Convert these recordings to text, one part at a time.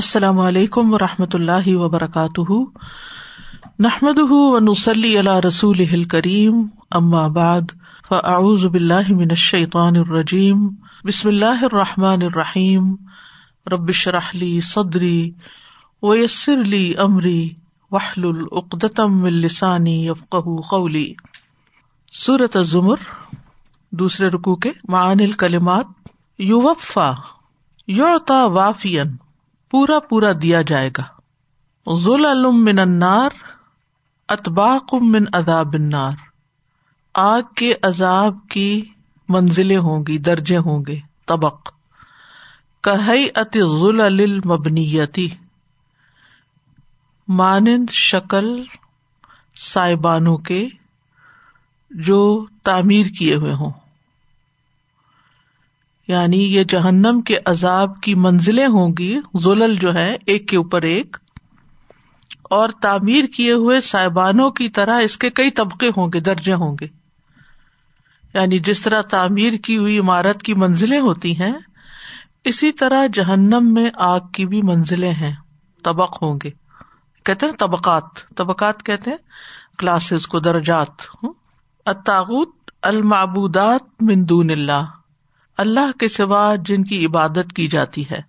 السلام علیکم و رحمۃ اللہ وبرکاتہ۔ نحمد و نسلی اللہ رسول کریم بعد، فاعوذ باللہ من الشیطان الرجیم۔ بسم اللہ الرحمٰن الرحیم۔ ربش رحلی صدری ویسر علی عمری وحل العقدم السانی یفق قولی۔ صورت ظمر دوسرے رکو کے معان الکلمات، یوفا یوتا وافین پورا پورا دیا جائے گا۔ ظلم من انار اتباق من عذاب النار۔ آگ کے عذاب کی منزلیں ہوں گی، درجے ہوں گے۔ طبق۔ کہ ات ظل مبنیتی مانند شکل سائبانوں کے جو تعمیر کیے ہوئے ہوں۔ یعنی یہ جہنم کے عذاب کی منزلیں ہوں گی زلل جو ہے، ایک کے اوپر ایک، اور تعمیر کیے ہوئے صاحبانوں کی طرح اس کے کئی طبقے ہوں گے، درجے ہوں گے۔ یعنی جس طرح تعمیر کی ہوئی عمارت کی منزلیں ہوتی ہیں، اسی طرح جہنم میں آگ کی بھی منزلیں ہیں، طبق ہوں گے۔ کہتے ہیں طبقات طبقات کہتے ہیں کلاسز کو درجات۔ اتاغت المعبودات من دون اللہ۔ اللہ کے سوا جن کی عبادت کی جاتی ہے۔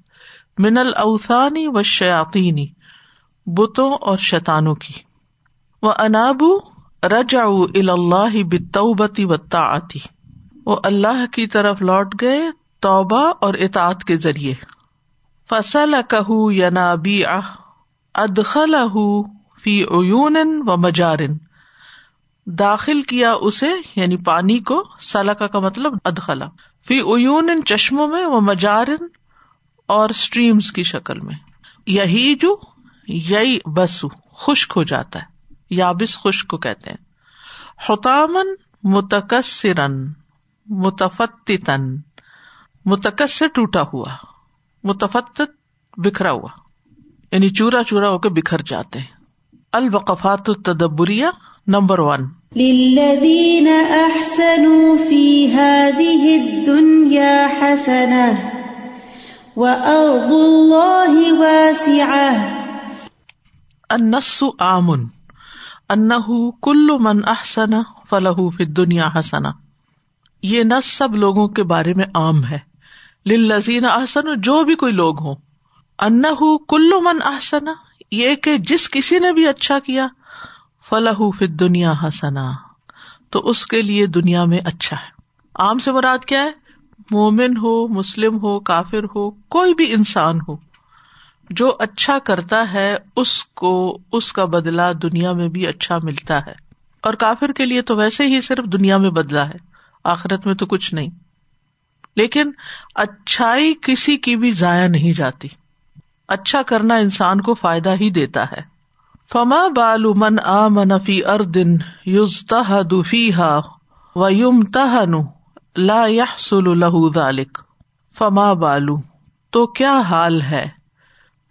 من الاوثانی و شیاطینی بتوں اور شیتانوں کی۔ وہ انابو رجا اللہ بتوبتی و تعتی وہ اللہ کی طرف لوٹ گئے توبہ اور اطاعت کے ذریعے۔ فصل کہ یا نابی ادخل فی عیون و مجارن داخل کیا اسے یعنی پانی کو سلکا کا مطلب ادخلا فی اون ان چشموں میں وہ مجارن اور اسٹریمس کی شکل میں۔ یہی جو یئی بس خشک ہو جاتا ہے، یابس خشک کو کہتے ہیں۔ حتامن متکسرن متفت متکس سے ٹوٹا ہوا متفت بکھرا ہوا یعنی چورا چورا ہو کے بکھر جاتے ہیں۔ الوقفات التدبریہ نمبر ون۔ للذين أحسنوا في هذه الدنيا حسنة وأرض الله واسعة النص عام أنه كل من أحسن فله في الدنيا حسنة یہ نس سب لوگوں کے بارے میں عام ہے۔ للذین احسن جو بھی کوئی لوگ ہوں۔ انہو کلو من احسن یہ کہ جس کسی نے بھی اچھا کیا فلاح فت دنیا ہسنا تو اس کے لیے دنیا میں اچھا ہے۔ عام سے مراد کیا ہے؟ مومن ہو، مسلم ہو، کافر ہو، کوئی بھی انسان ہو، جو اچھا کرتا ہے، اس کو، اس کا بدلا دنیا میں بھی اچھا ملتا ہے۔ اور کافر کے لیے تو ویسے ہی صرف دنیا میں بدلا ہے، آخرت میں تو کچھ نہیں۔ لیکن اچھائی کسی کی بھی ضائع نہیں جاتی۔ اچھا کرنا انسان کو فائدہ ہی دیتا ہے۔ فما بالو من آ منفی اردن یوز تہ دفی ہا و یم تہ نو لا سل ذالک۔ فما بالو تو کیا حال ہے؟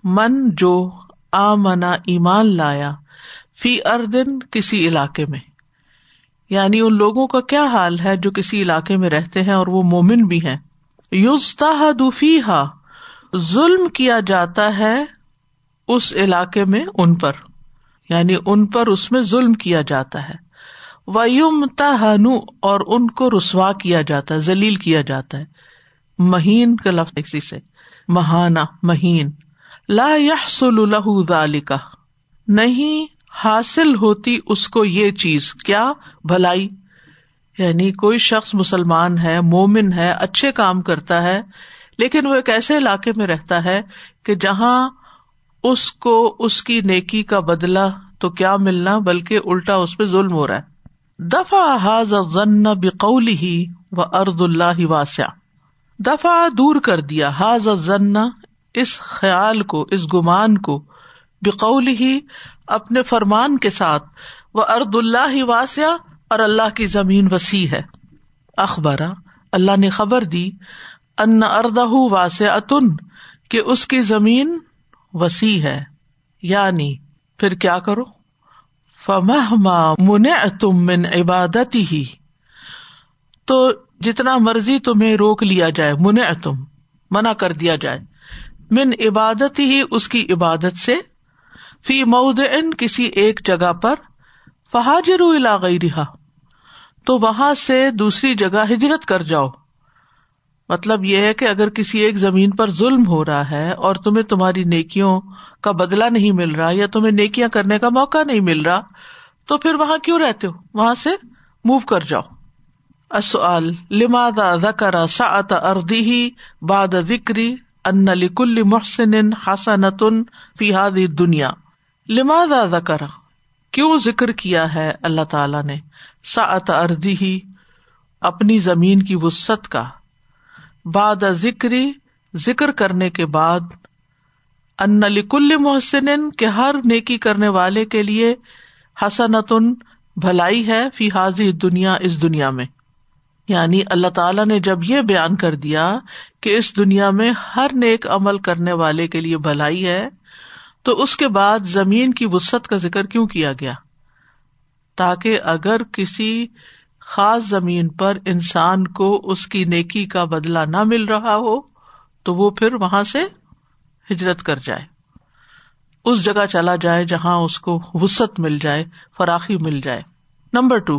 من جو آ منا ایمان لایا فی اردن کسی علاقے میں۔ یعنی ان لوگوں کا کیا حال ہے جو کسی علاقے میں رہتے ہیں اور وہ مومن بھی ہیں۔ یوز تہ دفی ہا ظلم کیا جاتا ہے اس علاقے میں ان پر۔ یعنی ان پر اس میں ظلم کیا جاتا ہے۔ ویم تہن اور ان کو رسوا کیا جاتا ہے، ذلیل کیا جاتا ہے۔ مہین کا لفظ اسی سے۔ مہانا مہین۔ لا ذالکا نہیں حاصل ہوتی اس کو یہ چیز۔ کیا؟ بھلائی۔ یعنی کوئی شخص مسلمان ہے، مومن ہے، اچھے کام کرتا ہے، لیکن وہ ایک ایسے علاقے میں رہتا ہے کہ جہاں اس کو اس کی نیکی کا بدلا تو کیا ملنا بلکہ الٹا اس پہ ظلم ہو رہا ہے۔ دفاع حاض بقولی ہی و ارد اللہ واسع۔ دفاع دور کر دیا حاض اس خیال کو، اس گمان کو بقول ہی اپنے فرمان کے ساتھ۔ وہ ارد اللہ واسع اور اللہ کی زمین وسیع ہے۔ اخبارہ اللہ نے خبر دی ان اردہ واسع اتن کہ اس کی زمین وسیع ہے۔ یعنی پھر کیا کرو؟ فمہ من تم من عبادت ہی تو جتنا مرضی تمہیں روک لیا جائے من تم منع کر دیا جائے۔ من عبادت ہی اس کی عبادت سے۔ فی مود ان کسی ایک جگہ پر۔ فہاجر گئی رہا تو وہاں سے دوسری جگہ ہجرت کر جاؤ۔ مطلب یہ ہے کہ اگر کسی ایک زمین پر ظلم ہو رہا ہے اور تمہیں تمہاری نیکیوں کا بدلا نہیں مل رہا یا تمہیں نیکیاں کرنے کا موقع نہیں مل رہا، تو پھر وہاں کیوں رہتے ہو؟ وہاں سے موو کر جاؤ۔ لماد ذکر سعت اردی ہی باد وکری ان لکل محسن حسنتن فی هذه دنیا لماذا ذکر؟ کیوں ذکر کیا ہے اللہ تعالی نے سعت اردی ہی اپنی زمین کی وسط کا؟ باد ذکری، ذکر کرنے کے بعد، ان لکل محسن کے ہر نیکی کرنے والے کے لیے حسنتن بھلائی ہے فی حاضی دنیا، اس دنیا میں۔ یعنی اللہ تعالیٰ نے جب یہ بیان کر دیا کہ اس دنیا میں ہر نیک عمل کرنے والے کے لیے بھلائی ہے، تو اس کے بعد زمین کی وسط کا ذکر کیوں کیا گیا؟ تاکہ اگر کسی خاص زمین پر انسان کو اس کی نیکی کا بدلا نہ مل رہا ہو تو وہ پھر وہاں سے ہجرت کر جائے۔ اس جگہ چلا جائے جہاں اس کو وسط مل جائے فراخی مل جائے۔ نمبر ٹو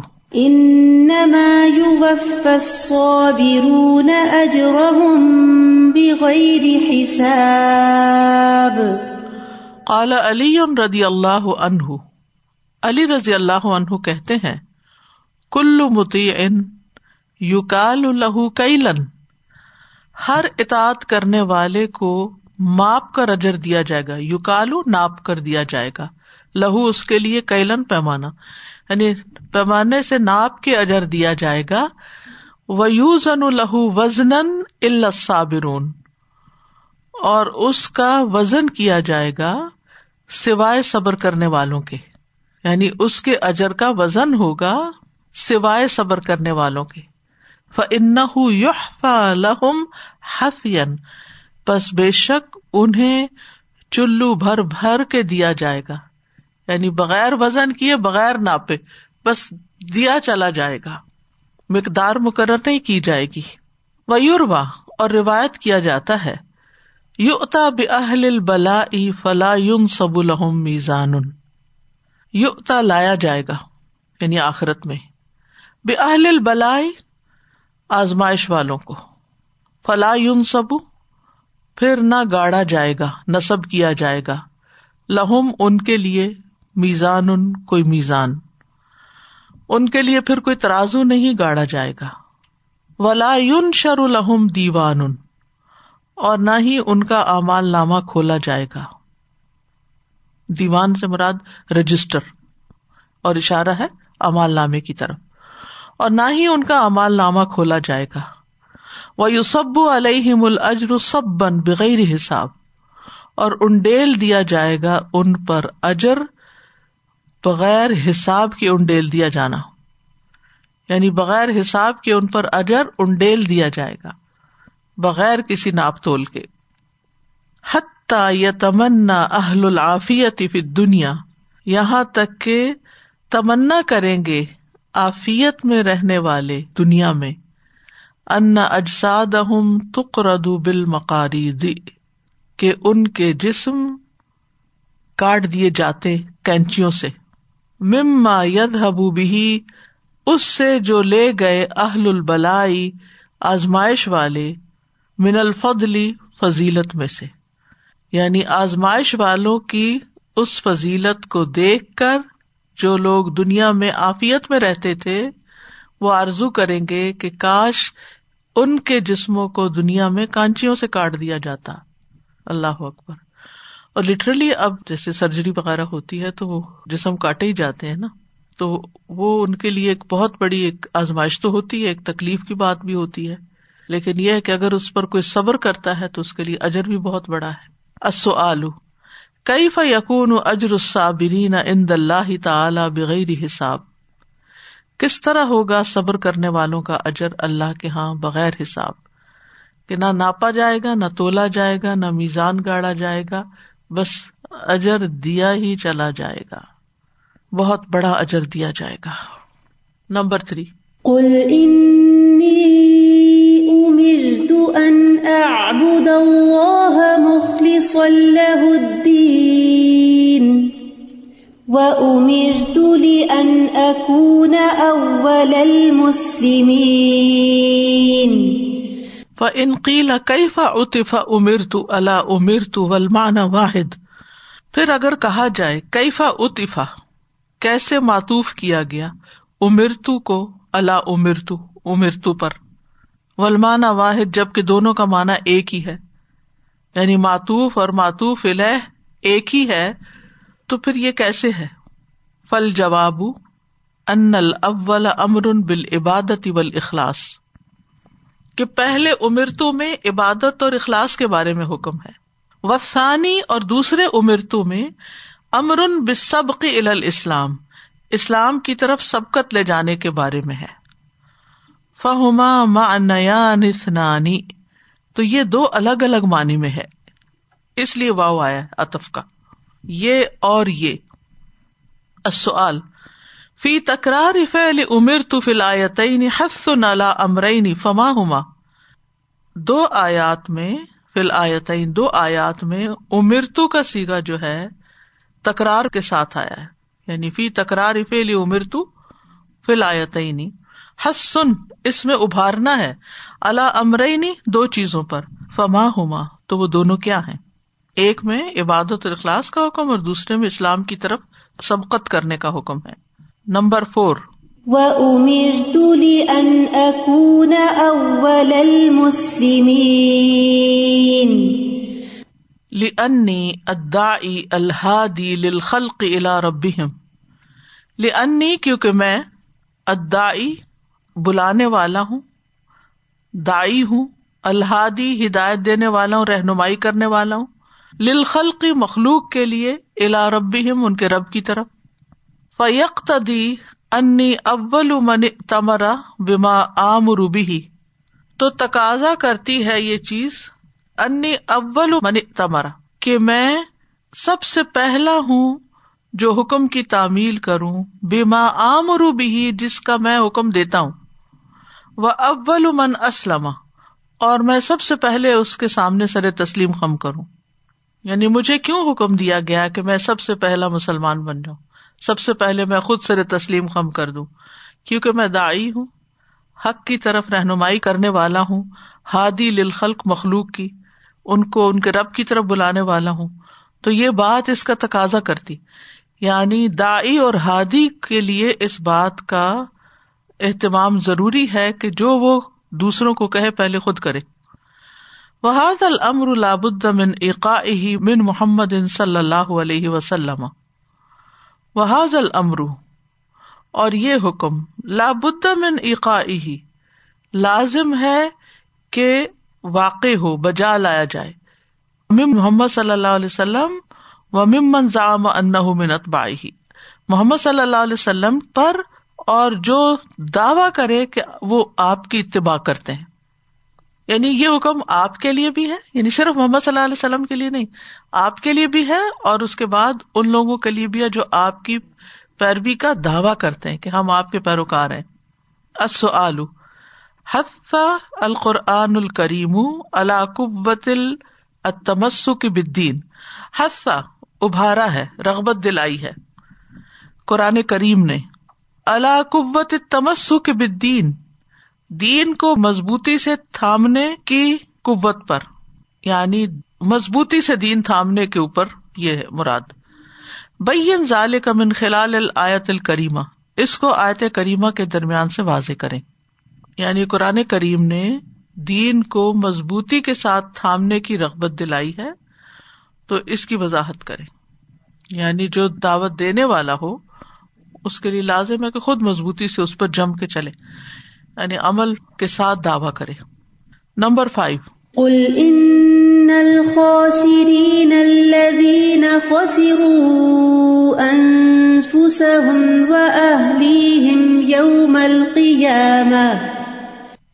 قال علی رضی اللہ عنہ۔ علی رضی اللہ عنہ کہتے ہیں کل متی ان یوکال لہو کیلن۔ ہر اطاط کرنے والے کو ماپ کر اجر دیا جائے گا یوکالو ناپ کر دیا جائے گا۔ لہو اس کے لیے کیلن پیمانا یعنی پیمانے سے ناپ کے اجر دیا جائے گا۔ وہ یو زن لہو وزن الصابرون۔ اور اس کا وزن کیا جائے گا سوائے صبر کرنے والوں کے۔ یعنی اس کے اجر کا وزن ہوگا۔ سوائے صبر کرنے والوں کے۔ فن لہم حفین بس بے شک انہیں چلو بھر بھر کے دیا جائے گا۔ یعنی بغیر وزن کیے، بغیر ناپے، بس دیا چلا جائے گا۔ مقدار مقرر نہیں کی جائے گی۔ ویوروا اور روایت کیا جاتا ہے۔ یو اتا بل بلا فلا یون سب الحم میزان یوتا لایا جائے گا یعنی آخرت میں۔ بے اہل بلائے آزمائش والوں کو۔ فلا یون سب پھر نہ گاڑا جائے گا، نصب کیا جائے گا۔ لہم ان کے لیے میزان ان کوئی میزان۔ ان کے لیے پھر کوئی ترازو نہیں گاڑا جائے گا۔ ولا یون شر الحم دیوان اور نہ ہی ان کا امال نامہ کھولا جائے گا۔ دیوان سے مراد رجسٹر، اور اشارہ ہے امال نامے کی طرف۔ اور نہ ہی ان کا امال نامہ کھولا جائے گا۔ وہ یوسب علیہ مل اجر سب بن بغیر حساب۔ اور انڈیل دیا جائے گا ان پر اجر بغیر حساب کے انڈیل دیا جانا۔ یعنی بغیر حساب کے ان پر اجر انڈیل دیا جائے گا، بغیر کسی ناپ تول کے۔ حتیٰ یا تمنا اہل العافیت فی دنیا یہاں تک کہ تمنا کریں گے۔ آفیت میں رہنے والے دنیا میں، ان اجساد تقرد بل کہ ان کے جسم کاٹ دیے جاتے کینچیوں سے۔ مما ید بھی اس سے جو لے گئے اہل البلائی، آزمائش والے من الفضلی فضیلت میں سے۔ یعنی آزمائش والوں کی اس فضیلت کو دیکھ کر جو لوگ دنیا میں آفیت میں رہتے تھے، وہ آرزو کریں گے کہ کاش ان کے جسموں کو دنیا میں کانچیوں سے کاٹ دیا جاتا۔ اللہ اکبر۔ اور لٹرلی اب جیسے سرجری وغیرہ ہوتی ہے تو وہ جسم کاٹے ہی جاتے ہیں نا۔ تو وہ ان کے لیے ایک بہت بڑی ایک آزمائش تو ہوتی ہے، ایک تکلیف کی بات بھی ہوتی ہے۔ لیکن یہ ہے کہ اگر اس پر کوئی صبر کرتا ہے تو اس کے لیے اجر بھی بہت بڑا ہے۔ اصو آلو کئی یقون اجر الصابرین اند اللہ تعالی بغیر حساب؟ کس طرح ہوگا صبر کرنے والوں کا اجر اللہ کے ہاں بغیر حساب؟ کہ نہ ناپا جائے گا، نہ تولا جائے گا، نہ میزان گاڑا جائے گا، بس اجر دیا ہی چلا جائے گا۔ بہت بڑا اجر دیا جائے گا۔ Number three. امرت ان اعبد اللہ الدين. وأمرت لأن أكون أول المسلمين. فإن قيل كيف عطف أمرت، ألا أمرت والمعنى واحد. پھر اگر کہا جائے کیفا اتفا کیسے معطوف کیا گیا؟ امرتو کو اللہ امرتو امرتو پر. ولمانا واحد جبکہ دونوں کا مانا ایک ہی ہے۔ یعنی معطوف اور معطوف الہ ایک ہی ہے، تو پھر یہ کیسے ہے؟ فل جواب ان الاول امر بال عبادت بل اخلاص کہ پہلے امرتوں میں عبادت اور اخلاص کے بارے میں حکم ہے۔ وسانی اور دوسرے امرتوں میں امر بسبق اسلام اسلام کی طرف سبقت لے جانے کے بارے میں ہے۔ فہما ما نیا نسنانی تو یہ دو الگ الگ معنی میں ہے۔ اس لیے واؤ آیا اطف کا۔ یہ اور یہ۔ السؤال، فی تکرار فعل امر تو فی الآیتین حس نالا امرین، فما ہما؟ دو آیات میں، فی الآیتین دو آیات میں امرتو کا سیگا جو ہے، تکرار کے ساتھ آیا ہے۔ یعنی فی تکرار فعل امرتو فی الآیتین۔ حسن اس میں ابھارنا ہے۔ اللہ امرینی دو چیزوں پر۔ فما ہوما تو وہ دونوں کیا ہیں؟ ایک میں عبادت اور اخلاص کا حکم اور دوسرے میں اسلام کی طرف سبقت کرنے کا حکم ہے۔ Number four. وَأُمِرْتُ لِأَنْ أَكُونَ أَوَّلَ الْمُسْلِمِينَ۔ لِأَنِّي الدَّاعِي الْهَادِي لِلْخَلْقِ إِلَى رَبِّهِمْ۔ لِأَنِّي کیونکہ میں ادائی بلانے والا ہوں، دائی ہوں الحادی ہدایت دینے والا ہوں، رہنمائی کرنے والا ہوں۔ للخل کی مخلوق کے لیے الا ربی ان کے رب کی طرف۔ فیق انی اول من تمرا بما عام روبی تو تقاضا کرتی ہے یہ چیز، انی اول من تمرا کہ میں سب سے پہلا ہوں جو حکم کی تعمیل کروں بیما عام روبی جس کا میں حکم دیتا ہوں۔ وہ اول من اسلم اور میں سب سے پہلے اس کے سامنے سر تسلیم خم کروں۔ یعنی مجھے کیوں حکم دیا گیا کہ میں سب سے پہلا مسلمان بن جاؤں؟ سب سے پہلے میں خود سر تسلیم خم کر دوں۔ کیونکہ میں دائی ہوں، حق کی طرف رہنمائی کرنے والا ہوں، ہادی للخلق مخلوق کی، ان کو ان کے رب کی طرف بلانے والا ہوں۔ تو یہ بات اس کا تقاضا کرتی یعنی دائی اور ہادی کے لیے اس بات کا اہتمام ضروری ہے کہ جو وہ دوسروں کو کہے پہلے خود کرے۔ وحاد المر لابد من عقا من محمد صلی اللہ علیہ وسلم۔ وحاظ المر اور یہ حکم لابد من عقا لازم ہے کہ واقع ہو، بجا لایا جائے۔ مم محمد صلی اللہ علیہ وسلم و ممن ضام ان من اتباعی محمد صلی اللہ علیہ وسلم پر اور جو دعوی کرے کہ وہ آپ کی اتباع کرتے ہیں۔ یعنی یہ حکم آپ کے لیے بھی ہے یعنی صرف محمد صلی اللہ علیہ وسلم کے لیے نہیں، آپ کے لیے بھی ہے اور اس کے بعد ان لوگوں کے لیے بھی ہے جو آپ کی پیروی کا دعوی کرتے ہیں کہ ہم آپ کے پیروکار ہیں۔ اص آلو القرآن الکریم القبت التمسک بدین حفا ابھارا ہے، رغبت دلائی ہے۔ قرآن کریم نے اللہ قوت تمسک بدین دین کو مضبوطی سے تھامنے کی قوت پر یعنی مضبوطی سے دین تھامنے کے اوپر یہ ہے مراد۔ بین ظال کا من خلال الآیت الکریمہ، اس کو آیت کریمہ کے درمیان سے واضح کرے یعنی قرآن کریم نے دین کو مضبوطی کے ساتھ تھامنے کی رغبت دلائی ہے، تو اس کی وضاحت کرے یعنی جو دعوت دینے والا ہو اس کے لیے لازم ہے کہ خود مضبوطی سے اس پر جم کے چلے یعنی عمل کے ساتھ دعوی کرے۔ Number five.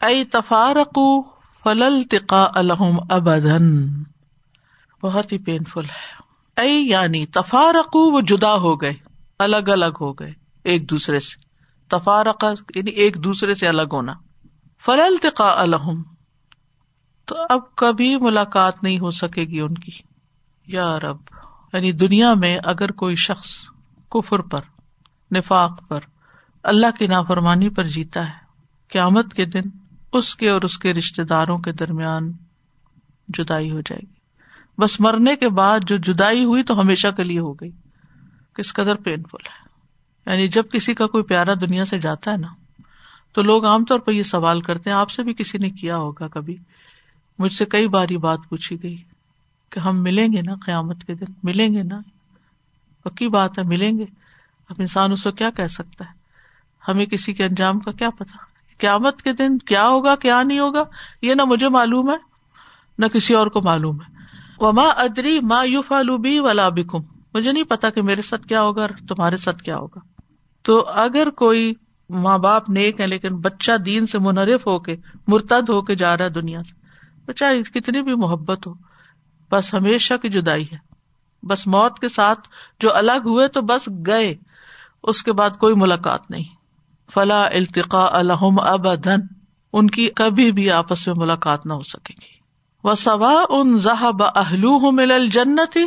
اے تفارق فلل تقا الحم ابدن بہت ہی پینفل ہے۔ اے یعنی تفارق وہ جدا ہو گئے۔ الگ الگ ہو گئے، ایک دوسرے سے۔ تفارق یعنی ایک دوسرے سے الگ ہونا۔ فل التقا الحم تو اب کبھی ملاقات نہیں ہو سکے گی ان کی۔ یا رب یعنی دنیا میں اگر کوئی شخص کفر پر، نفاق پر، اللہ کی نافرمانی پر جیتا ہے، قیامت کے دن اس کے اور اس کے رشتے داروں کے درمیان جدائی ہو جائے گی۔ بس مرنے کے بعد جو جدائی ہوئی تو ہمیشہ کے لیے ہو گئی۔ کس قدر پین فل ہے۔ یعنی جب کسی کا کوئی پیارا دنیا سے جاتا ہے نا، تو لوگ عام طور پر یہ سوال کرتے ہیں، آپ سے بھی کسی نے کیا ہوگا کبھی؟ مجھ سے کئی بار یہ بات پوچھی گئی کہ ہم ملیں گے نا قیامت کے دن؟ ملیں گے نا؟ پکی بات ہے، ملیں گے۔ اب انسان اس کو کیا کہہ سکتا ہے؟ ہمیں کسی کے انجام کا کیا پتا؟ قیامت کے دن کیا ہوگا، کیا نہیں ہوگا؟ یہ نہ مجھے معلوم ہے، نہ کسی اور کو معلوم ہے۔ وما ادری ما یو فالوبی ولا بکم مجھے نہیں پتا کہ میرے ساتھ کیا ہوگا اور تمہارے ساتھ کیا ہوگا۔ تو اگر کوئی ماں باپ نیک ہے لیکن بچہ دین سے منرف ہو کے مرتد ہو کے جا رہا ہے دنیا سے بچہ کتنی بھی محبت ہو، بس ہمیشہ کی جدائی ہے۔ بس موت کے ساتھ جو الگ ہوئے تو بس گئے، اس کے بعد کوئی ملاقات نہیں۔ فلا التقا الحم اب ان کی کبھی بھی آپس میں ملاقات نہ ہو سکے گی۔ وہ سوا ان ذہب اہلو ہم الجنت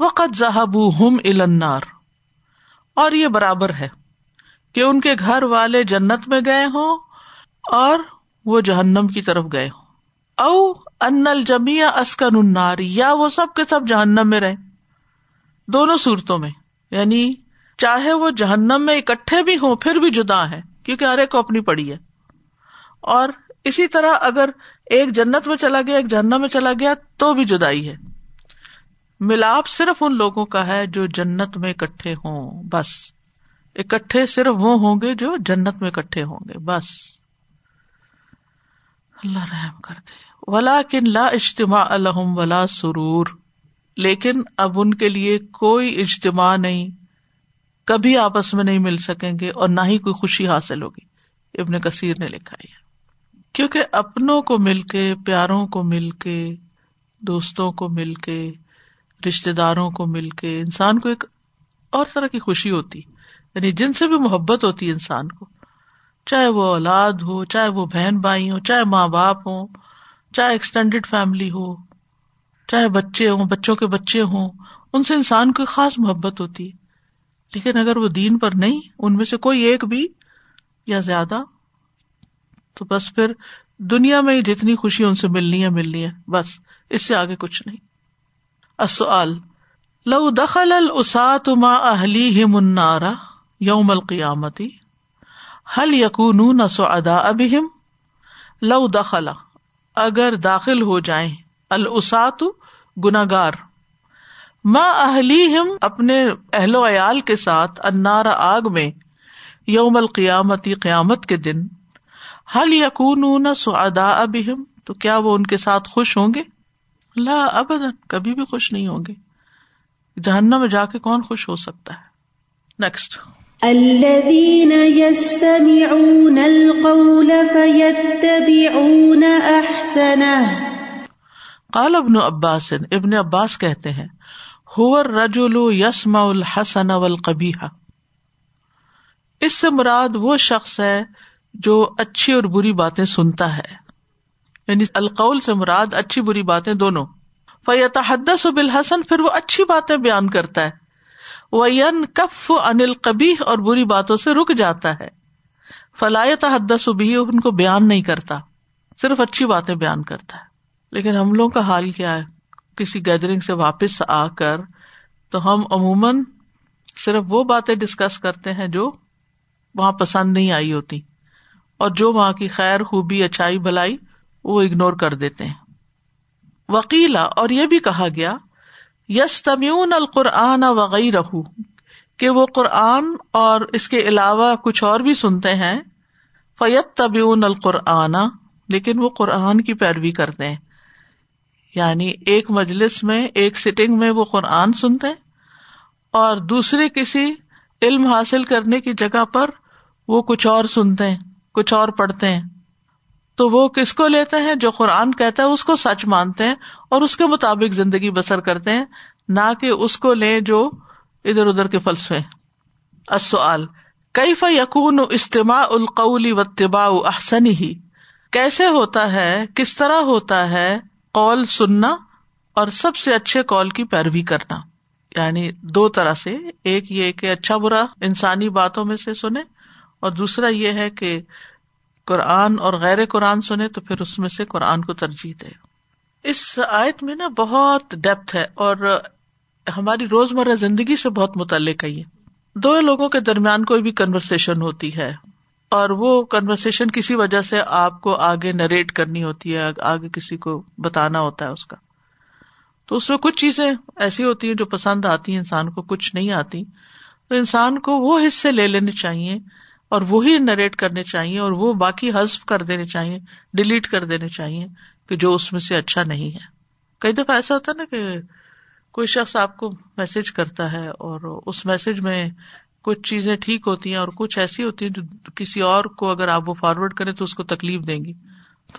وقت ذہب ہم النار۔ اور یہ برابر ہے کہ ان کے گھر والے جنت میں گئے ہوں اور وہ جہنم کی طرف گئے ہوں۔ او ان الجمیا اسکن النار، یا وہ سب کے سب جہنم میں رہے دونوں صورتوں میں یعنی چاہے وہ جہنم میں اکٹھے بھی ہوں، پھر بھی جدا ہے کیونکہ ہر ایک کو اپنی پڑی ہے۔ اور اسی طرح اگر ایک جنت میں چلا گیا، ایک جہنم میں چلا گیا، تو بھی جدائی ہے۔ ملاپ صرف ان لوگوں کا ہے جو جنت میں اکٹھے ہوں، بس۔ اکٹھے صرف وہ ہوں گے جو جنت میں اکٹھے ہوں گے، بس۔ اللہ رحم کر دے۔ ولا کن لا اجتماع الحم ولا سرور۔ لیکن اب ان کے لیے کوئی اجتماع نہیں، کبھی آپس میں نہیں مل سکیں گے اور نہ ہی کوئی خوشی حاصل ہوگی۔ ابن کثیر نے لکھا ہے کیونکہ اپنوں کو مل کے، پیاروں کو مل کے، دوستوں کو مل کے رشتے داروں کو مل کے انسان کو ایک اور طرح کی خوشی ہوتی یعنی جن سے بھی محبت ہوتی ہے انسان کو۔ چاہے وہ اولاد ہو، چاہے وہ بہن بھائی ہو چاہے ماں باپ ہو چاہے ایکسٹینڈیڈ فیملی ہو، چاہے بچے ہوں، بچوں کے بچے ہوں، ان سے انسان کو خاص محبت ہوتی۔ ہے لیکن اگر وہ دین پر نہیں، ان میں سے کوئی ایک بھی یا زیادہ، تو بس پھر دنیا میں ہی جتنی خوشی ان سے ملنی ہے ملنی ہے، بس اس سے آگے کچھ نہیں۔ لو دخل السات ما اہلی ہی منارا یوم القیامتی حل یقون سو ادا لو دخلا اگر داخل ہو جائیں السات گناگار ماں اہلی ہم اپنے اہل و عیال کے ساتھ انار آگ میں یوم القیامتی قیامت کے دن حل یقون سعدا ابہم تو کیا وہ ان کے ساتھ خوش ہوں گے؟ لا ابدا کبھی بھی خوش نہیں ہوں گے۔ جہنم میں جا کے کون خوش ہو سکتا ہے؟ نیکسٹ الذين يستمعون القول فيتبعون احسنه قال ابن عباس ابن عباس کہتے ہیں رجول یسما الحسن القبی اس سے مراد وہ شخص ہے جو اچھی اور بری باتیں سنتا ہے۔ یعنی القول سے مراد اچھی بری باتیں دونوں۔ فیت حدس و بالحسن، پھر وہ اچھی باتیں بیان کرتا ہے۔ وہ ین کف انل کبی اور بری باتوں سے رک جاتا ہے۔ فلایت حدس بھی ان کو بیان نہیں کرتا۔ صرف اچھی باتیں بیان کرتا ہے۔ لیکن ہم لوگوں کا حال کیا ہے؟ کسی گیدرنگ سے واپس آ کر تو ہم عموماً صرف وہ باتیں ڈسکس کرتے ہیں جو وہاں پسند نہیں آئی ہوتی۔ اور جو وہاں کی خیر، خوبی، اچھائی، بھلائی وہ اگنور کر دیتے ہیں۔ وکیلا اور یہ بھی کہا گیا یس تمیون القرآن وغیرہ کہ وہ قرآن اور اس کے علاوہ کچھ اور بھی سنتے ہیں فیت تبیون القرآن، لیکن وہ قرآن کی پیروی کرتے ہیں۔ یعنی ایک مجلس میں، ایک سٹنگ میں وہ قرآن سنتے اور دوسرے کسی علم حاصل کرنے کی جگہ پر وہ کچھ اور سنتے ہیں، کچھ اور پڑھتے ہیں۔ تو وہ کس کو لیتے ہیں؟ جو قرآن کہتا ہے، اس کو سچ مانتے ہیں اور اس کے مطابق زندگی بسر کرتے ہیں، نہ کہ اس کو لیں جو ادھر ادھر کے فلسفے۔ اصل کئی یقون استماع القلی و طباء احسن ہی کیسے ہوتا ہے؟ کس طرح ہوتا ہے قول سننا اور سب سے اچھے کال کی پیروی کرنا؟ یعنی دو طرح سے، ایک یہ کہ اچھا برا انسانی باتوں میں سے سنے اور دوسرا یہ ہے کہ قرآن اور غیر قرآن سنے تو پھر اس میں سے قرآن کو ترجیح دے۔ اس آیت میں نا بہت ڈیپتھ ہے اور ہماری روزمرہ زندگی سے بہت متعلق ہے یہ۔ دو لوگوں کے درمیان کوئی بھی کنورسن ہوتی ہے اور وہ کنورسن کسی وجہ سے آپ کو آگے نریٹ کرنی ہوتی ہے، آگے کسی کو بتانا ہوتا ہے اس کا۔ تو اس میں کچھ چیزیں ایسی ہوتی ہیں جو پسند آتی ہیں، انسان کو کچھ نہیں آتی۔ تو انسان کو وہ حصے لے لینے چاہیے اور وہی نریٹ کرنے چاہیے اور وہ باقی حزف کر دینے چاہیے، ڈیلیٹ کر دینے چاہیے کہ جو اس میں سے اچھا نہیں ہے۔ کئی دفعہ ایسا ہوتا ہے نا کہ کوئی شخص آپ کو میسج کرتا ہے اور اس میسج میں کچھ چیزیں ٹھیک ہوتی ہیں اور کچھ ایسی ہوتی ہیں جو کسی اور کو اگر آپ وہ فارورڈ کریں تو اس کو تکلیف دیں گی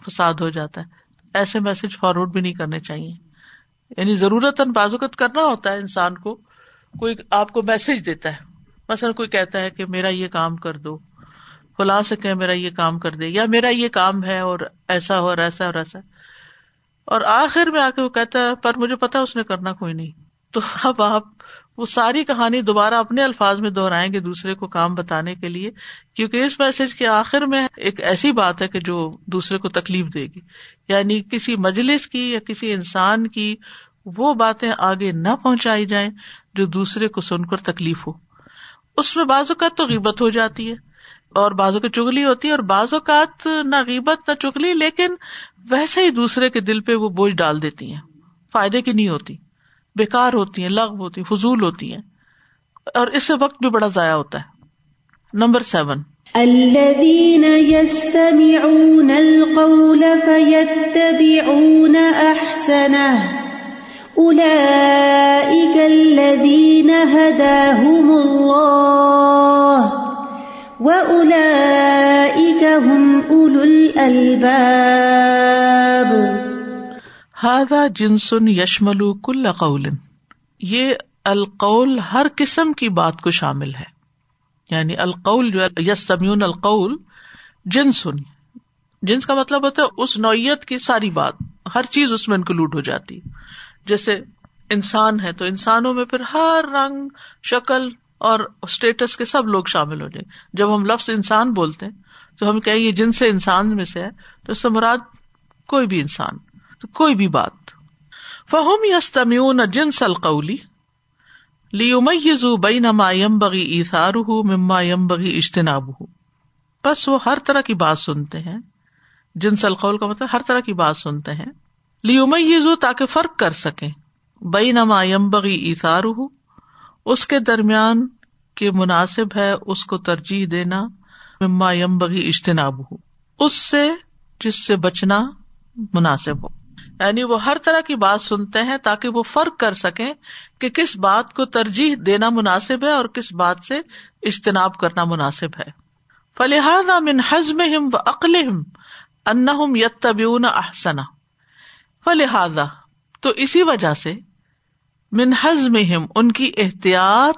فساد ہو جاتا ہے۔ ایسے میسج فارورڈ بھی نہیں کرنے چاہیے۔ یعنی ضرورت بازوقت کرنا ہوتا ہے انسان کو، کوئی آپ کو میسج دیتا ہے۔ مثلاً کوئی کہتا ہے کہ میرا یہ کام کر دو، فلاں سے کہ میرا یہ کام کر دے، یا میرا یہ کام ہے اور ایسا ہو اور ایسا اور ایسا۔ اور آخر میں آ کے وہ کہتا ہے، پر مجھے پتا اس نے کرنا کوئی نہیں۔ تو اب آپ وہ ساری کہانی دوبارہ اپنے الفاظ میں دوہرائیں گے دوسرے کو کام بتانے کے لیے، کیونکہ اس میسج کے آخر میں ایک ایسی بات ہے کہ جو دوسرے کو تکلیف دے گی۔ یعنی کسی مجلس کی یا کسی انسان کی وہ باتیں آگے نہ پہنچائی جائیں جو دوسرے کو سن کر تکلیف ہو۔ اس میں بعض اوقات تو غیبت ہو جاتی ہے اور بازو کی چگلی ہوتی ہے اور بعض اوقات نہ غیبت نہ چگلی، لیکن ویسے ہی دوسرے کے دل پہ وہ بوجھ ڈال دیتی ہیں۔ فائدے کی نہیں ہوتی بےکار ہوتی ہیں لغ ہوتی ہیں، فضول ہوتی ہیں۔ اور اس سے وقت بھی بڑا ضائع ہوتا ہے۔ Number seven. الذين يستمعون القول فيتبعون احسنه اولئك الذين هداهم الله واولئك هم اولو الالباب ہاضا جنسن یشمل کل قول. یہ القول ہر قسم کی بات کو شامل ہے. یعنی القول جو یس سمیون القول جنسن جنس کا مطلب ہوتا ہے اس نوعیت کی ساری بات. ہر چیز اس میں انکلوڈ ہو جاتی. جیسے انسان ہے تو انسانوں میں پھر ہر رنگ، شکل اور اسٹیٹس کے سب لوگ شامل ہو جائیں۔ جب ہم لفظ انسان بولتے ہیں، تو ہم کہ یہ جن سے انسان میں سے ہے، تو اس سے مراد کوئی بھی انسان، تو کوئی بھی بات۔ فہم یس تمیون جنس القولی لیزو بئی نما یم بغی ایسار مما یم بغی اجتناب ہوں بس وہ ہر طرح کی بات سنتے ہیں۔ جنس القول کا مطلب ہر طرح کی بات سنتے ہیں۔ لیزو تاکہ فرق کر سکیں۔ بئی نما یم بغی اس کے درمیان کے مناسب ہے اس کو ترجیح دینا۔ مما یمبغی اجتناب ہو اس سے جس سے بچنا مناسب ہو۔ یعنی وہ ہر طرح کی بات سنتے ہیں تاکہ وہ فرق کر سکیں کہ کس بات کو ترجیح دینا مناسب ہے اور کس بات سے اجتناب کرنا مناسب ہے۔ فلحاظ من حزم ہم و عقل ان یتبیون احسنا فلحاظ تو اسی وجہ سے من حزم ہم ان کی احتیاط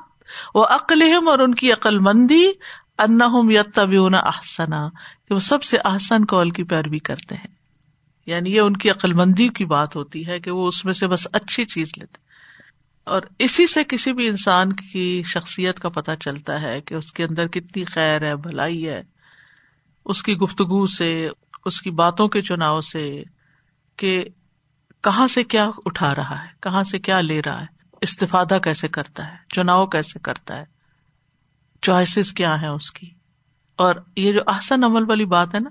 و عقل اور ان کی عقل مندی ان یتبیون احسنا، کہ وہ سب سے احسن کال کی پیروی کرتے ہیں۔ یعنی یہ ان کی عقل مندی کی بات ہوتی ہے کہ وہ اس میں سے بس اچھی چیز لیتے اور اسی سے کسی بھی انسان کی شخصیت کا پتہ چلتا ہے کہ اس کے اندر کتنی خیر ہے، بھلائی ہے۔ اس کی گفتگو سے، اس کی باتوں کے چناؤ سے کہ کہاں سے کیا اٹھا رہا ہے؟ کہاں سے کیا لے رہا ہے؟ استفادہ کیسے کرتا ہے؟ چناؤ کیسے کرتا ہے؟ چوائسیز کیا ہے اس کی؟ اور یہ جو آسن عمل والی بات ہے نا،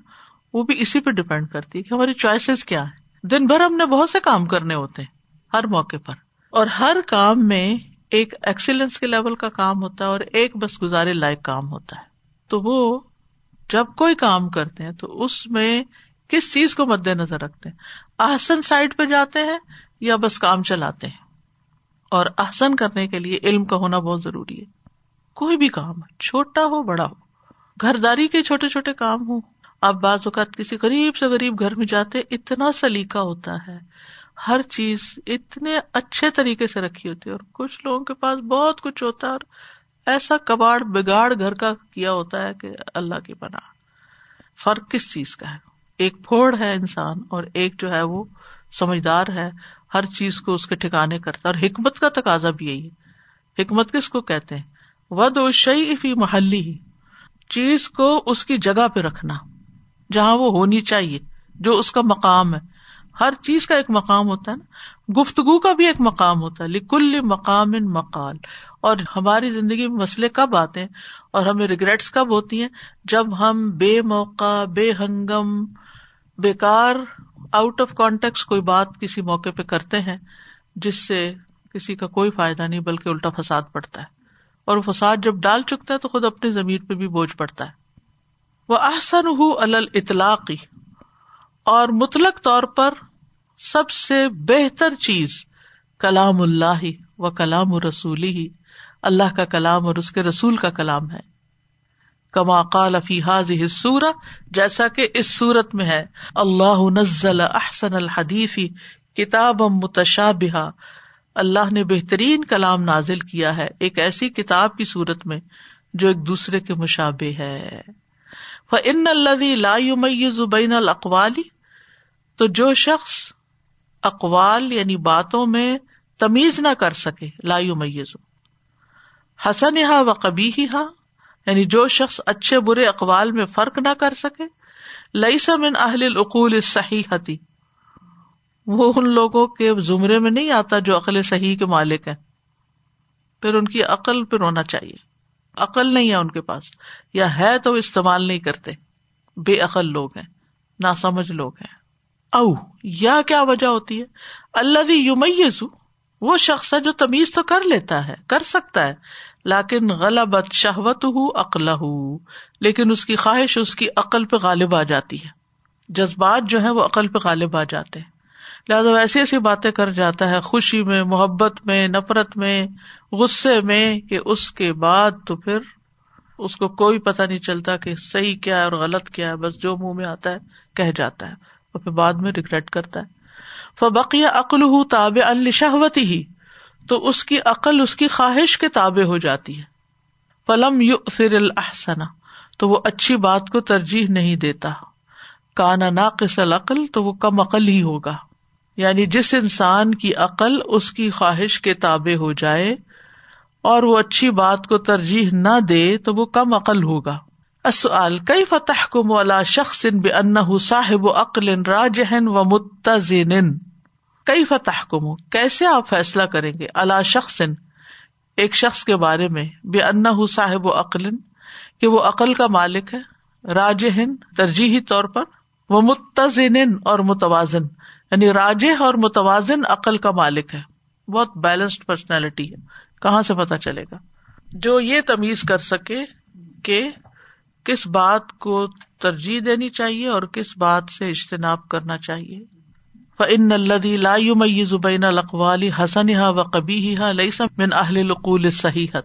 وہ بھی اسی پہ ڈپینڈ کرتی ہے کہ ہماری چوائسیز کیا ہے دن بھر ہم نے بہت سے کام کرنے ہوتے ہیں، ہر موقع پر۔ اور ہر کام میں ایک ایکسیلنس کے لیول کا کام ہوتا ہے اور ایک بس گزارے لائق کام ہوتا ہے۔ تو وہ جب کوئی کام کرتے ہیں تو اس میں کس چیز کو مد نظر رکھتے ہیں؟ آسن سائڈ پہ جاتے ہیں یا بس کام چلاتے ہیں؟ اور آسن کرنے کے لیے علم کا ہونا بہت ضروری ہے۔ کوئی بھی کام، چھوٹا ہو، بڑا ہو گھر داری کے چھوٹے چھوٹے کام ہوں۔ اب بعض اوقات کسی غریب سے غریب گھر میں جاتے اتنا سلیقہ ہوتا ہے، ہر چیز اتنے اچھے طریقے سے رکھی ہوتی ہے اور کچھ لوگوں کے پاس بہت کچھ ہوتا ہے اور ایسا کباڑ، بگاڑ گھر کا کیا ہوتا ہے کہ اللہ کی بنا فرق کس چیز کا ہے؟ ایک پھوڑ ہے انسان اور ایک جو ہے وہ سمجھدار ہے، ہر چیز کو اس کے ٹھکانے کرتا ہے اور حکمت کا تقاضا بھی یہی ہے۔ حکمت کس کو کہتے ہیں؟ ود و شعی فی محلی چیز کو اس کی جگہ پہ رکھنا، جہاں وہ ہونی چاہیے، جو اس کا مقام ہے۔ ہر چیز کا ایک مقام ہوتا ہے نا۔ گفتگو کا بھی ایک مقام ہوتا ہے۔ لکل مقام ان مقال۔ اور ہماری زندگی میں مسئلے کب آتے ہیں اور ہمیں ریگریٹس کب ہوتی ہیں؟ جب ہم بے موقع، بے ہنگم بیکار آؤٹ آف کانٹیکٹ کوئی بات کسی موقع پہ کرتے ہیں جس سے کسی کا کوئی فائدہ نہیں بلکہ الٹا فساد پڑتا ہے۔ اور وہ فساد جب ڈال چکتا ہے تو خود اپنی زمین پہ بھی بوجھ پڑتا ہے۔ وہ احسن ہُ اطلاقی اور مطلق طور پر سب سے بہتر چیز کلام اللہ و کلام رسولی۔ ہی اللہ کا کلام اور اس کے رسول کا کلام ہے۔ کما قال فیحاظ سورا جیسا کہ اس سورت میں ہے، اللہ نزل احسن الحدیفی کتاب متشابہ اللہ نے بہترین کلام نازل کیا ہے، ایک ایسی کتاب کی صورت میں، جو ایک دوسرے کے مشابے ہے۔ فن اللہ لا بین الاقوالی تو جو شخص اقوال یعنی باتوں میں تمیز نہ کر سکے لایو میز حسن ہا یعنی جو شخص اچھے برے اقوال میں فرق نہ کر سکے لئی سمن اہل العقول صحیح وہ ان لوگوں کے زمرے میں نہیں آتا جو عقل صحیح کے مالک ہیں۔ پھر ان کی عقل پھر ہونا چاہیے۔ عقل نہیں ہے ان کے پاس، یا ہے تو استعمال نہیں کرتے۔ بے عقل لوگ ہیں نہ سمجھ لوگ ہیں۔ او یا کیا وجہ ہوتی ہے؟ اللہ یومیز وہ شخص ہے جو تمیز تو کر لیتا ہے، کر سکتا ہے لیکن غلط شہوت ہو عقل ہو لیکن اس کی خواہش اس کی عقل پہ غالب آ جاتی ہے۔ جذبات جو ہے وہ عقل پہ غالب آ جاتے ہیں۔ لہٰذا ایسی ایسی باتیں کر جاتا ہے، خوشی میں، محبت میں، نفرت میں، غصے میں کہ اس کے بعد تو پھر اس کو کوئی پتا نہیں چلتا کہ صحیح کیا ہے اور غلط کیا ہے، بس جو منہ میں آتا ہے کہہ جاتا ہے اور پھر بعد میں ریگریٹ کرتا ہے۔ فبقیہ عقل ہُ تاب الشہوتی ہی تو اس کی عقل اس کی خواہش کے تابے ہو جاتی ہے۔ فلم یو فر الحسنا تو وہ اچھی بات کو ترجیح نہیں دیتا۔ کانا ناقص العقل، تو وہ کم عقل ہی ہوگا۔ یعنی جس انسان کی عقل اس کی خواہش کے تابے ہو جائے اور وہ اچھی بات کو ترجیح نہ دے، تو وہ کم عقل ہوگا۔ اصل کئی فتح کو مولا شخص بے ان صاحب عقل راجہن و متزن؟ کئی فتح کو کیسے آپ فیصلہ کریں گے؟ اللہ شخص ایک شخص کے بارے میں بے ان صاحب و عقل کہ وہ عقل کا مالک ہے راج ہند ترجیحی طور پر، وہ متزن اور متوازن یعنی راج اور متوازن عقل کا مالک ہے۔ بہت بیلنسڈ پرسنالٹی ہے۔ کہاں سے پتا چلے گا؟ جو یہ تمیز کر سکے کہ کس بات کو ترجیح دینی چاہیے اور کس بات سے اجتناب کرنا چاہیے۔ فن الدی لا مئی زبین القوالی حسن ہا و کبھی ہا لئی سم من اہل القول صحیح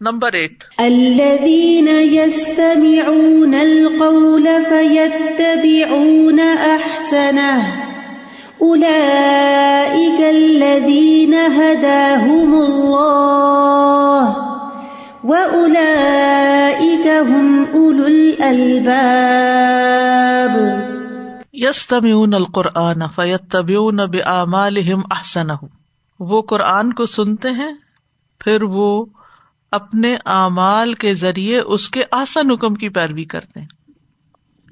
نمبر ایٹ الذين يستمعون القول فيتبعون احسنه اولئك الذين هداهم الله. یس تمیون القرآن فیت طبیون احسن وہ قرآن کو سنتے ہیں، پھر وہ اپنے اعمال کے ذریعے اس کے آسن حکم کی پیروی کرتے ہیں۔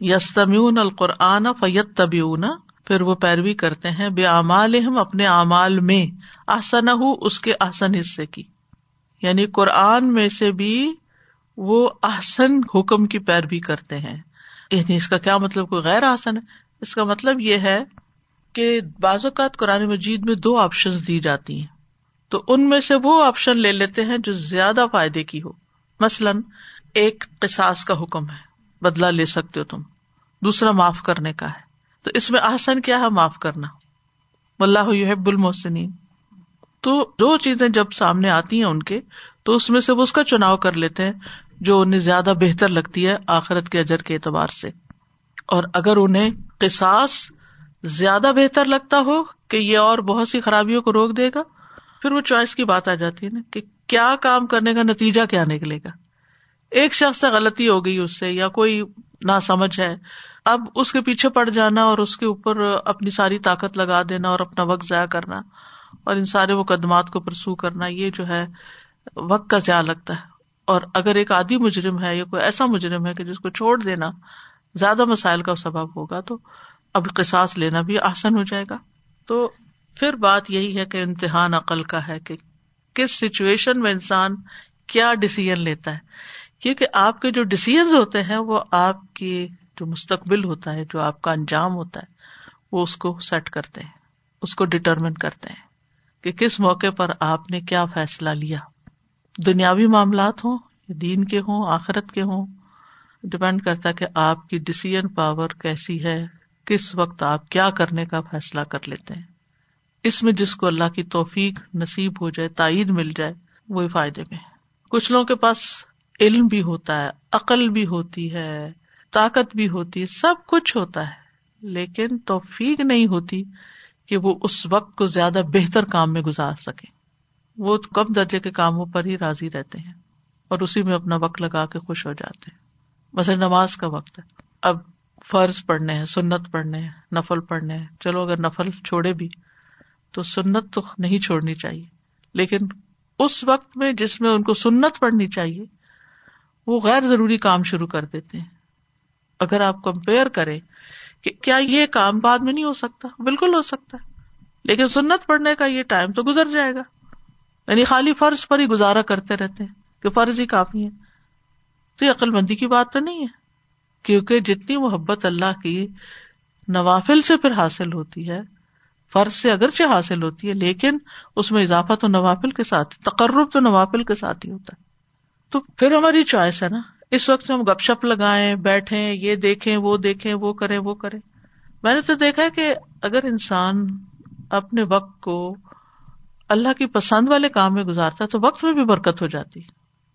یس تمیون القرآن فیت طبیون پھر وہ پیروی کرتے ہیں بے اعمال اپنے اعمال میں آسن اس کے آسن حصے کی۔ یعنی قرآن میں سے بھی وہ آسن حکم کی پیروی کرتے ہیں۔ یعنی اس کا کیا مطلب؟ کوئی غیر آسن ہے۔ اس کا مطلب یہ ہے کہ بعض اوقات قرآن مجید میں دو آپشن دی جاتی ہیں۔ تو ان میں سے وہ آپشن لے لیتے ہیں جو زیادہ فائدے کی ہو۔ مثلاً، ایک قساس کا حکم ہے بدلا لے سکتے ہو تم۔ دوسرا معاف کرنے کا ہے۔ تو اس میں آسن کیا ہے؟ معاف کرنا۔ اللہ یحب المحسنین۔ تو جو چیزیں جب سامنے آتی ہیں ان کے، تو اس میں سے وہ اس کا چناؤ کر لیتے ہیں جو انہیں زیادہ بہتر لگتی ہے آخرت کے اجر کے اعتبار سے۔ اور اگر انہیں قصاص زیادہ بہتر لگتا ہو کہ یہ اور بہت سی خرابیوں کو روک دے گا، پھر وہ چوائس کی بات آ جاتی ہے نا کہ کیا کام کرنے کا نتیجہ کیا نکلے گا۔ ایک شخص سے غلطی ہو گئی اس سے یا کوئی نہ سمجھ ہے، اب اس کے پیچھے پڑ جانا اور اس کے اوپر اپنی ساری طاقت لگا دینا اور اپنا وقت ضائع کرنا اور ان سارے مقدمات کو پرسو کرنا، یہ جو ہے وقت کا ضیاع لگتا ہے۔ اور اگر ایک آدھی مجرم ہے یا کوئی ایسا مجرم ہے کہ جس کو چھوڑ دینا زیادہ مسائل کا سبب ہوگا تو اب قصاص لینا بھی آسان ہو جائے گا۔ تو پھر بات یہی ہے کہ امتحان عقل کا ہے کہ کس سچویشن میں انسان کیا ڈسیزن لیتا ہے۔ کیونکہ آپ کے جو ڈسیزن ہوتے ہیں وہ آپ کی جو مستقبل ہوتا ہے، جو آپ کا انجام ہوتا ہے، وہ اس کو سیٹ کرتے ہیں، اس کو ڈٹرمن کرتے ہیں کہ کس موقع پر آپ نے کیا فیصلہ لیا۔ دنیاوی معاملات ہوں، دین کے ہوں، آخرت کے ہوں ڈپینڈ کرتا کہ آپ کی ڈسیزن پاور کیسی ہے، کس وقت آپ کیا کرنے کا فیصلہ کر لیتے ہیں۔ اس میں جس کو اللہ کی توفیق نصیب ہو جائے، تائید مل جائے، وہی فائدے میں کچھ لوگوں کے پاس علم بھی ہوتا ہے، عقل بھی ہوتی ہے، طاقت بھی ہوتی ہے، سب کچھ ہوتا ہے، لیکن توفیق نہیں ہوتی کہ وہ اس وقت کو زیادہ بہتر کام میں گزار سکے۔ وہ کم درجے کے کاموں پر ہی راضی رہتے ہیں اور اسی میں اپنا وقت لگا کے خوش ہو جاتے ہیں۔ مثلا نماز کا وقت ہے۔ اب فرض پڑھنے ہیں، سنت پڑھنے ہیں، نفل پڑھنے ہیں۔ چلو اگر نفل چھوڑے بھی، تو سنت تو نہیں چھوڑنی چاہیے۔ لیکن اس وقت میں جس میں ان کو سنت پڑھنی چاہیے، وہ غیر ضروری کام شروع کر دیتے ہیں۔ اگر آپ کمپیئر کریں کہ کیا یہ کام بعد میں نہیں ہو سکتا؟ بالکل ہو سکتا ہے۔ لیکن سنت پڑھنے کا یہ ٹائم تو گزر جائے گا۔ یعنی خالی فرض پر ہی گزارا کرتے رہتے ہیں کہ فرض ہی کافی ہے۔ تو یہ عقل مندی کی بات تو نہیں ہے، کیونکہ جتنی محبت اللہ کی نوافل سے پھر حاصل ہوتی ہے، فرض سے اگرچہ حاصل ہوتی ہے، لیکن اس میں اضافہ تو نوافل کے ساتھ، تقرب تو نوافل کے ساتھ ہی ہوتا ہے۔ تو پھر ہماری چوائس ہے نا، اس وقت ہم گپ شپ لگائیں بیٹھے یہ دیکھیں، وہ دیکھیں، وہ کریں وہ کریں۔ میں نے تو دیکھا کہ اگر انسان اپنے وقت کو اللہ کی پسند والے کام میں گزارتا تو وقت میں بھی برکت ہو جاتی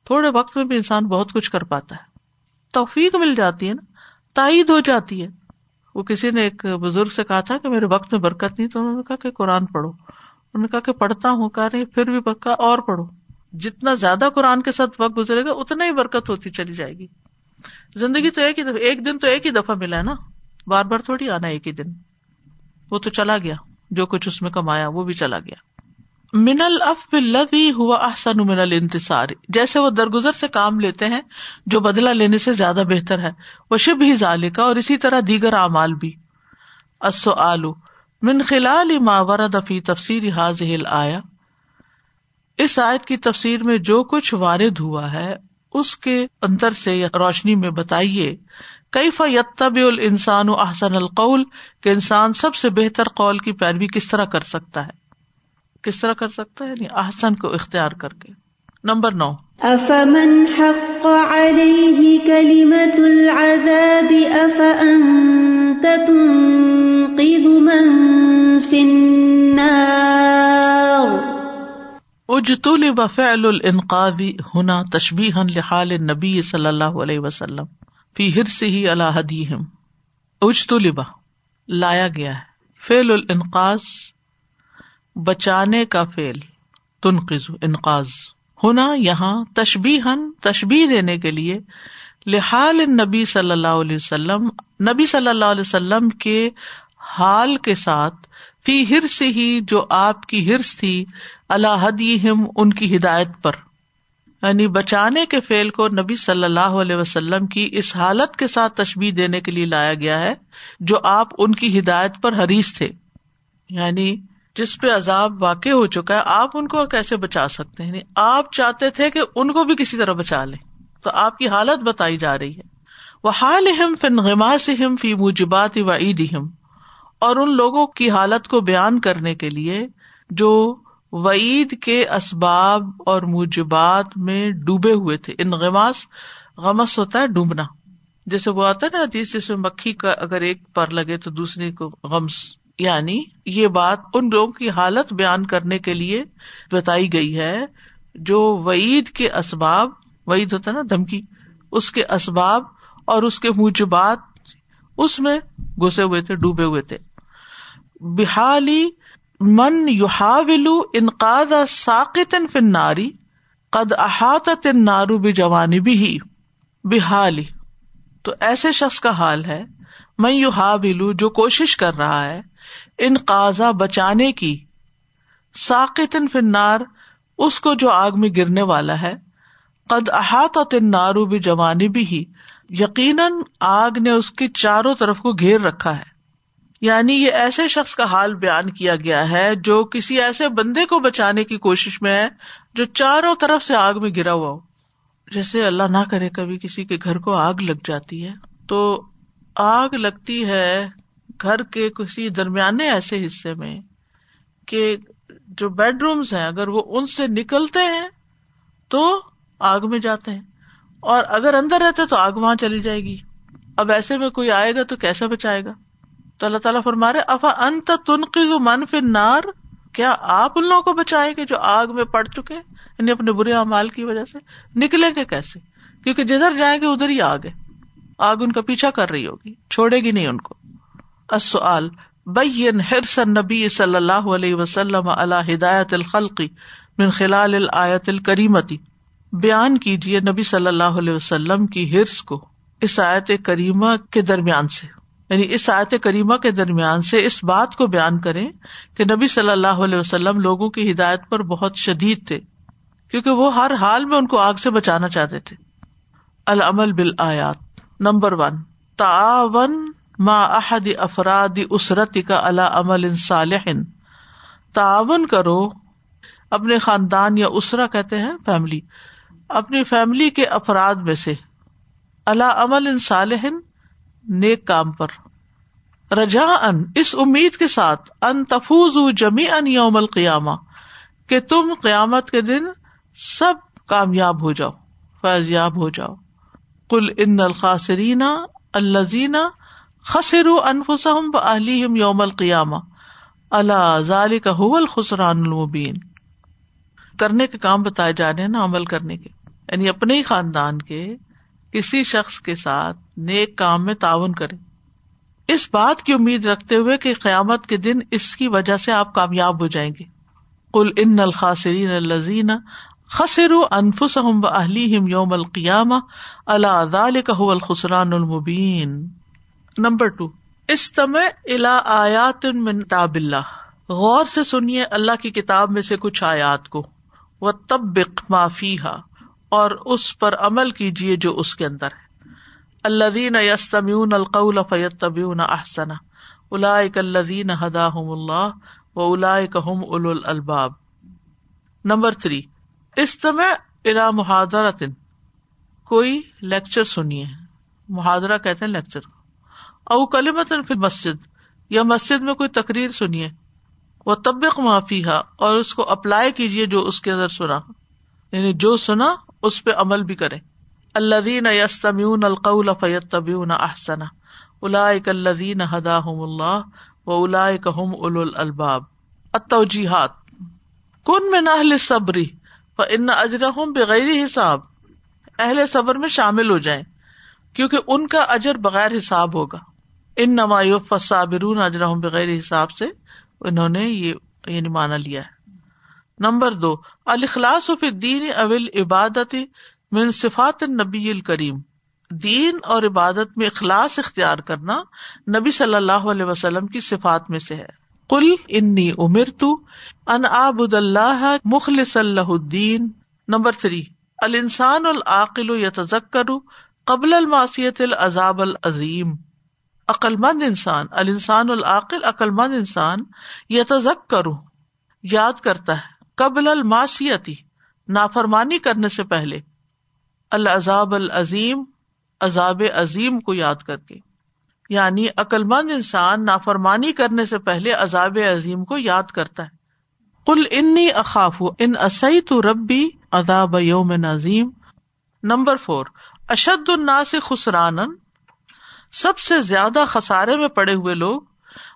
تھوڑے وقت میں بھی انسان بہت کچھ کر پاتا ہے۔ توفیق مل جاتی ہے نا، تائید ہو جاتی ہے۔ وہ کسی نے ایک بزرگ سے کہا تھا کہ میرے وقت میں برکت نہیں، تو انہوں نے کہا کہ قرآن پڑھو۔ انہوں نے کہا کہ پڑھتا ہوں، کہا نہیں، پھر بھی برکا اور پڑھو۔ جتنا زیادہ قرآن کے ساتھ وقت گزرے گا، اتنا ہی برکت ہوتی چلی جائے گی۔ زندگی تو ایک ہی دفعہ، ایک دن تو ایک ہی دفعہ ملا ہے نا۔ بار بار تھوڑی آنا ایک ہی دن۔ وہ تو چلا گیا، جو کچھ اس میں کمایا، وہ بھی چلا گیا۔ من الف لدی ہوا احسن من الانتصار، جیسے وہ درگزر سے کام لیتے ہیں، جو بدلا لینے سے زیادہ بہتر ہے۔ وہ شب ہی ذالکا، اور اسی طرح دیگر اعمال بھی۔ السؤال، من خلال ما ورد فی تفسیر حاضر آیا اس آیت کی تفسیر میں جو کچھ وارد ہوا ہے، اس کے اندر سے روشنی میں بتائیے کئی فیتب الانسان احسن القول، کہ انسان سب سے بہتر قول کی پیروی کس طرح کر سکتا ہے؟ کس طرح کر سکتا ہے؟ یعنی احسن کو اختیار کر کے۔ نمبر نو۔ افمن حق العذاب تنقذ من في النار۔ اجتلب فعل الانقاذ هنا تشبیحا لحال النبی صلی اللہ علیہ وسلم فی حرصه على هديهم اجتلب لایا گیا ہے۔ فعل الانقاذ بچانے کا فیل تنقز انقاز ہونا یہاں تشبی ہن تشبی دینے کے لیے لحال نبی صلی اللہ علیہ وسلم، نبی صلی اللہ علیہ وسلم کے حال کے ساتھ فی ہرس ہی جو آپ کی ہرس تھی اللہ ہم ان کی ہدایت پر۔ یعنی بچانے کے فیل کو نبی صلی اللہ علیہ وسلم کی اس حالت کے ساتھ تشبیح دینے کے لیے لایا گیا ہے، جو آپ ان کی ہدایت پر حریث تھے۔ یعنی جس پہ عذاب واقع ہو چکا ہے، آپ ان کو کیسے بچا سکتے ہیں؟ یعنی آپ چاہتے تھے کہ ان کو بھی کسی طرح بچا لیں۔ تو آپ کی حالت بتائی جا رہی ہے۔ وہ حال ہم فن غما سے ہم فی مجبات و عید اور ان لوگوں کی حالت کو بیان کرنے کے لیے جو وعید کے اسباب اور موجبات میں ڈوبے ہوئے تھے۔ ان غماس غمس ہوتا ہے ڈوبنا۔ جیسے وہ آتا ہے نا حدیث، جس میں مکھی کا اگر ایک پر لگے تو دوسری کو غمس۔ یعنی یہ بات ان لوگوں کی حالت بیان کرنے کے لیے بتائی گئی ہے جو وعید کے اسباب، وعید ہوتا نا دھمکی، اس کے اسباب اور اس کے موجبات اس میں گھسے ہوئے تھے، ڈوبے ہوئے تھے۔ بحالی من یوہاولو انقاد ساقت فناری قد احاط نارو بھی جوانی بھی بحالی۔ تو ایسے شخص کا حال ہے میں یو ہا بلو جو کوشش کر رہا ہے ان قاضا بچانے کی۔ ساقت فنار اس کو جو آگ میں گرنے والا ہے۔ قد احاط تن نارو بھی جوانی بھی ہی یقیناً آگ نے اس کی چاروں طرف کو گھیر رکھا ہے۔ یعنی یہ ایسے شخص کا حال بیان کیا گیا ہے جو کسی ایسے بندے کو بچانے کی کوشش میں ہے جو چاروں طرف سے آگ میں گرا ہوا ہو۔ جیسے اللہ نہ کرے کبھی کسی کے گھر کو آگ لگ جاتی ہے۔ تو آگ لگتی ہے گھر کے کسی درمیانے ایسے حصے میں کہ جو بیڈ رومس ہیں، اگر وہ ان سے نکلتے ہیں تو آگ میں جاتے ہیں۔ اور اگر اندر رہتے تو آگ وہاں چلی جائے گی۔ اب ایسے میں کوئی آئے گا تو کیسا بچائے گا؟ تو اللہ تعالیٰ فرما رہے، افا انت تنقی من فن نار کیا آپ ان لوگوں کو بچائے گے جو آگ میں پڑ چکے یعنی اپنے برے اعمال کی وجہ سے۔ نکلیں گے کیسے؟ کیونکہ جدھر جائیں گے ادھر ہی آگ ہے۔ آگ ان کا پیچھا کر رہی ہوگی، چھوڑے گی نہیں ان کو۔ السؤال، بین حرص النبی صلی اللہ علیہ وسلم اللہ ہدایت الخلقی من خلال الآیت الکریمتی۔ بیان کیجیے نبی صلی اللہ علیہ وسلم کی ہرس کو اس آیت کریمہ کے درمیان سے۔ یعنی اس آیت کریمہ کے درمیان سے اس بات کو بیان کریں کہ نبی صلی اللہ علیہ وسلم لوگوں کی ہدایت پر بہت شدید تھے، کیونکہ وہ ہر حال میں ان کو آگ سے بچانا چاہتے تھے۔ العمل بال آیات نمبر ون، تعاون ما احد افراد اسرت کا اللہ عمل صالح۔ تعاون کرو۔ اپنے خاندان یا اسرا کہتے ہیں فیملی۔ اپنی فیملی کے افراد میں سے۔ اللہ عمل ان صالح نیک کام پر۔ رجا ان اس امید کے ساتھ۔ ان تفوز جمی ان یوم القیامہ۔ کہ تم قیامت کے دن سب کامیاب ہو جاؤ، فیض یاب ہو جاؤ۔ کل ان الخاصرین الزین خسر انفسم علیم یوم القیامہ اللہ ظال کا الخسران المبین کرنے کے کام بتائے جا رہے ہیں نا عمل کرنے کے. یعنی اپنے ہی خاندان کے کسی شخص کے ساتھ نیک کام میں تعاون کرے اس بات کی امید رکھتے ہوئے کہ قیامت کے دن اس کی وجہ سے آپ کامیاب ہو جائیں گے. کل ان الخاصرین الزین خسر انفس اہلی یوم القیام اللہ کا الخسران المبین نمبر ٹو استمع الا آیات من تاب اللہ۔ غور سے سنیے اللہ کی کتاب میں سے کچھ آیات کو۔ وہ تب معافی اور اس پر عمل کیجیے جو اس کے اندر ہے۔ الدین یستمیون القول فیت طبیون احسن الاک الدین ہدا اللہ و الاحم ال الباب نمبر تھری۔ استمع الا محاذرتن کوئی لیکچر سنیے۔ محاذرہ کہتے ہیں لیکچر۔ کو او کلیمتن پھر مسجد یا مسجد میں کوئی تقریر سنیے۔ وہ طبق معافی ہے اور اس کو اپلائی کیجیے جو اس کے اندر سنا۔ یعنی جو سنا، اس پہ عمل بھی کرے۔ اللہ دین یستمیون القول فیت طبیون احسن الاک الدین ہدا اللہ و الاک ہم اول الباب اتوجیحات کن میں نہ صبری ان اجرحم بغیر حساب۔ اہل صبر میں شامل ہو جائیں، کیونکہ ان کا اجر بغیر حساب ہوگا۔ ان نمایو صابرون اجرحم بغیر حساب سے انہوں نے یہ یعنی مانا لیا ہے۔ نمبر دو الخلاص فی دین اول عبادت من صفات نبی الکریم۔ دین اور عبادت میں اخلاص اختیار کرنا نبی صلی اللہ علیہ وسلم کی صفات میں سے ہے۔ کل انی امر تو ان آبد اللہ مخلص اللہ الدین۔ نمبر تھری السان العقل یتذکر قبل الماسیت العذاب العظیم۔ عقلمند انسان السان العقل عقلمند انسان یتذکر، یاد کرتا ہے، قبل الماسیتی نافرمانی کرنے سے پہلے، العذاب العظیم، عذاب عظیم کو یاد کر کے۔ یعنی عقلمند انسان نافرمانی کرنے سے پہلے عذاب عظیم کو یاد کرتا ہے۔ کل انی اخاف ان اسی تو ربی عذاب یوم نظیم نمبر فور، اشد الناس خسران سب سے زیادہ خسارے میں پڑے ہوئے لوگ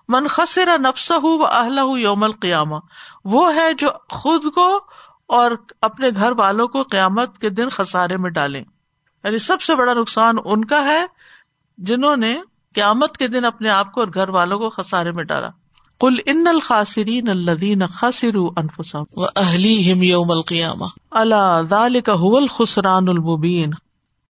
من خسرا نفس ہُو و اہل یوم القیامہ وہ ہے جو خود کو اور اپنے گھر والوں کو قیامت کے دن خسارے میں ڈالے یعنی سب سے بڑا نقصان ان کا ہے جنہوں نے قیامت کے دن اپنے آپ کو اور گھر والوں کو خسارے میں ڈالا۔ کل ان الخاصرین الدین خاصر انفسم و اہلی یوم القیامہ۔ اللہ ذال کا الخسران المبین۔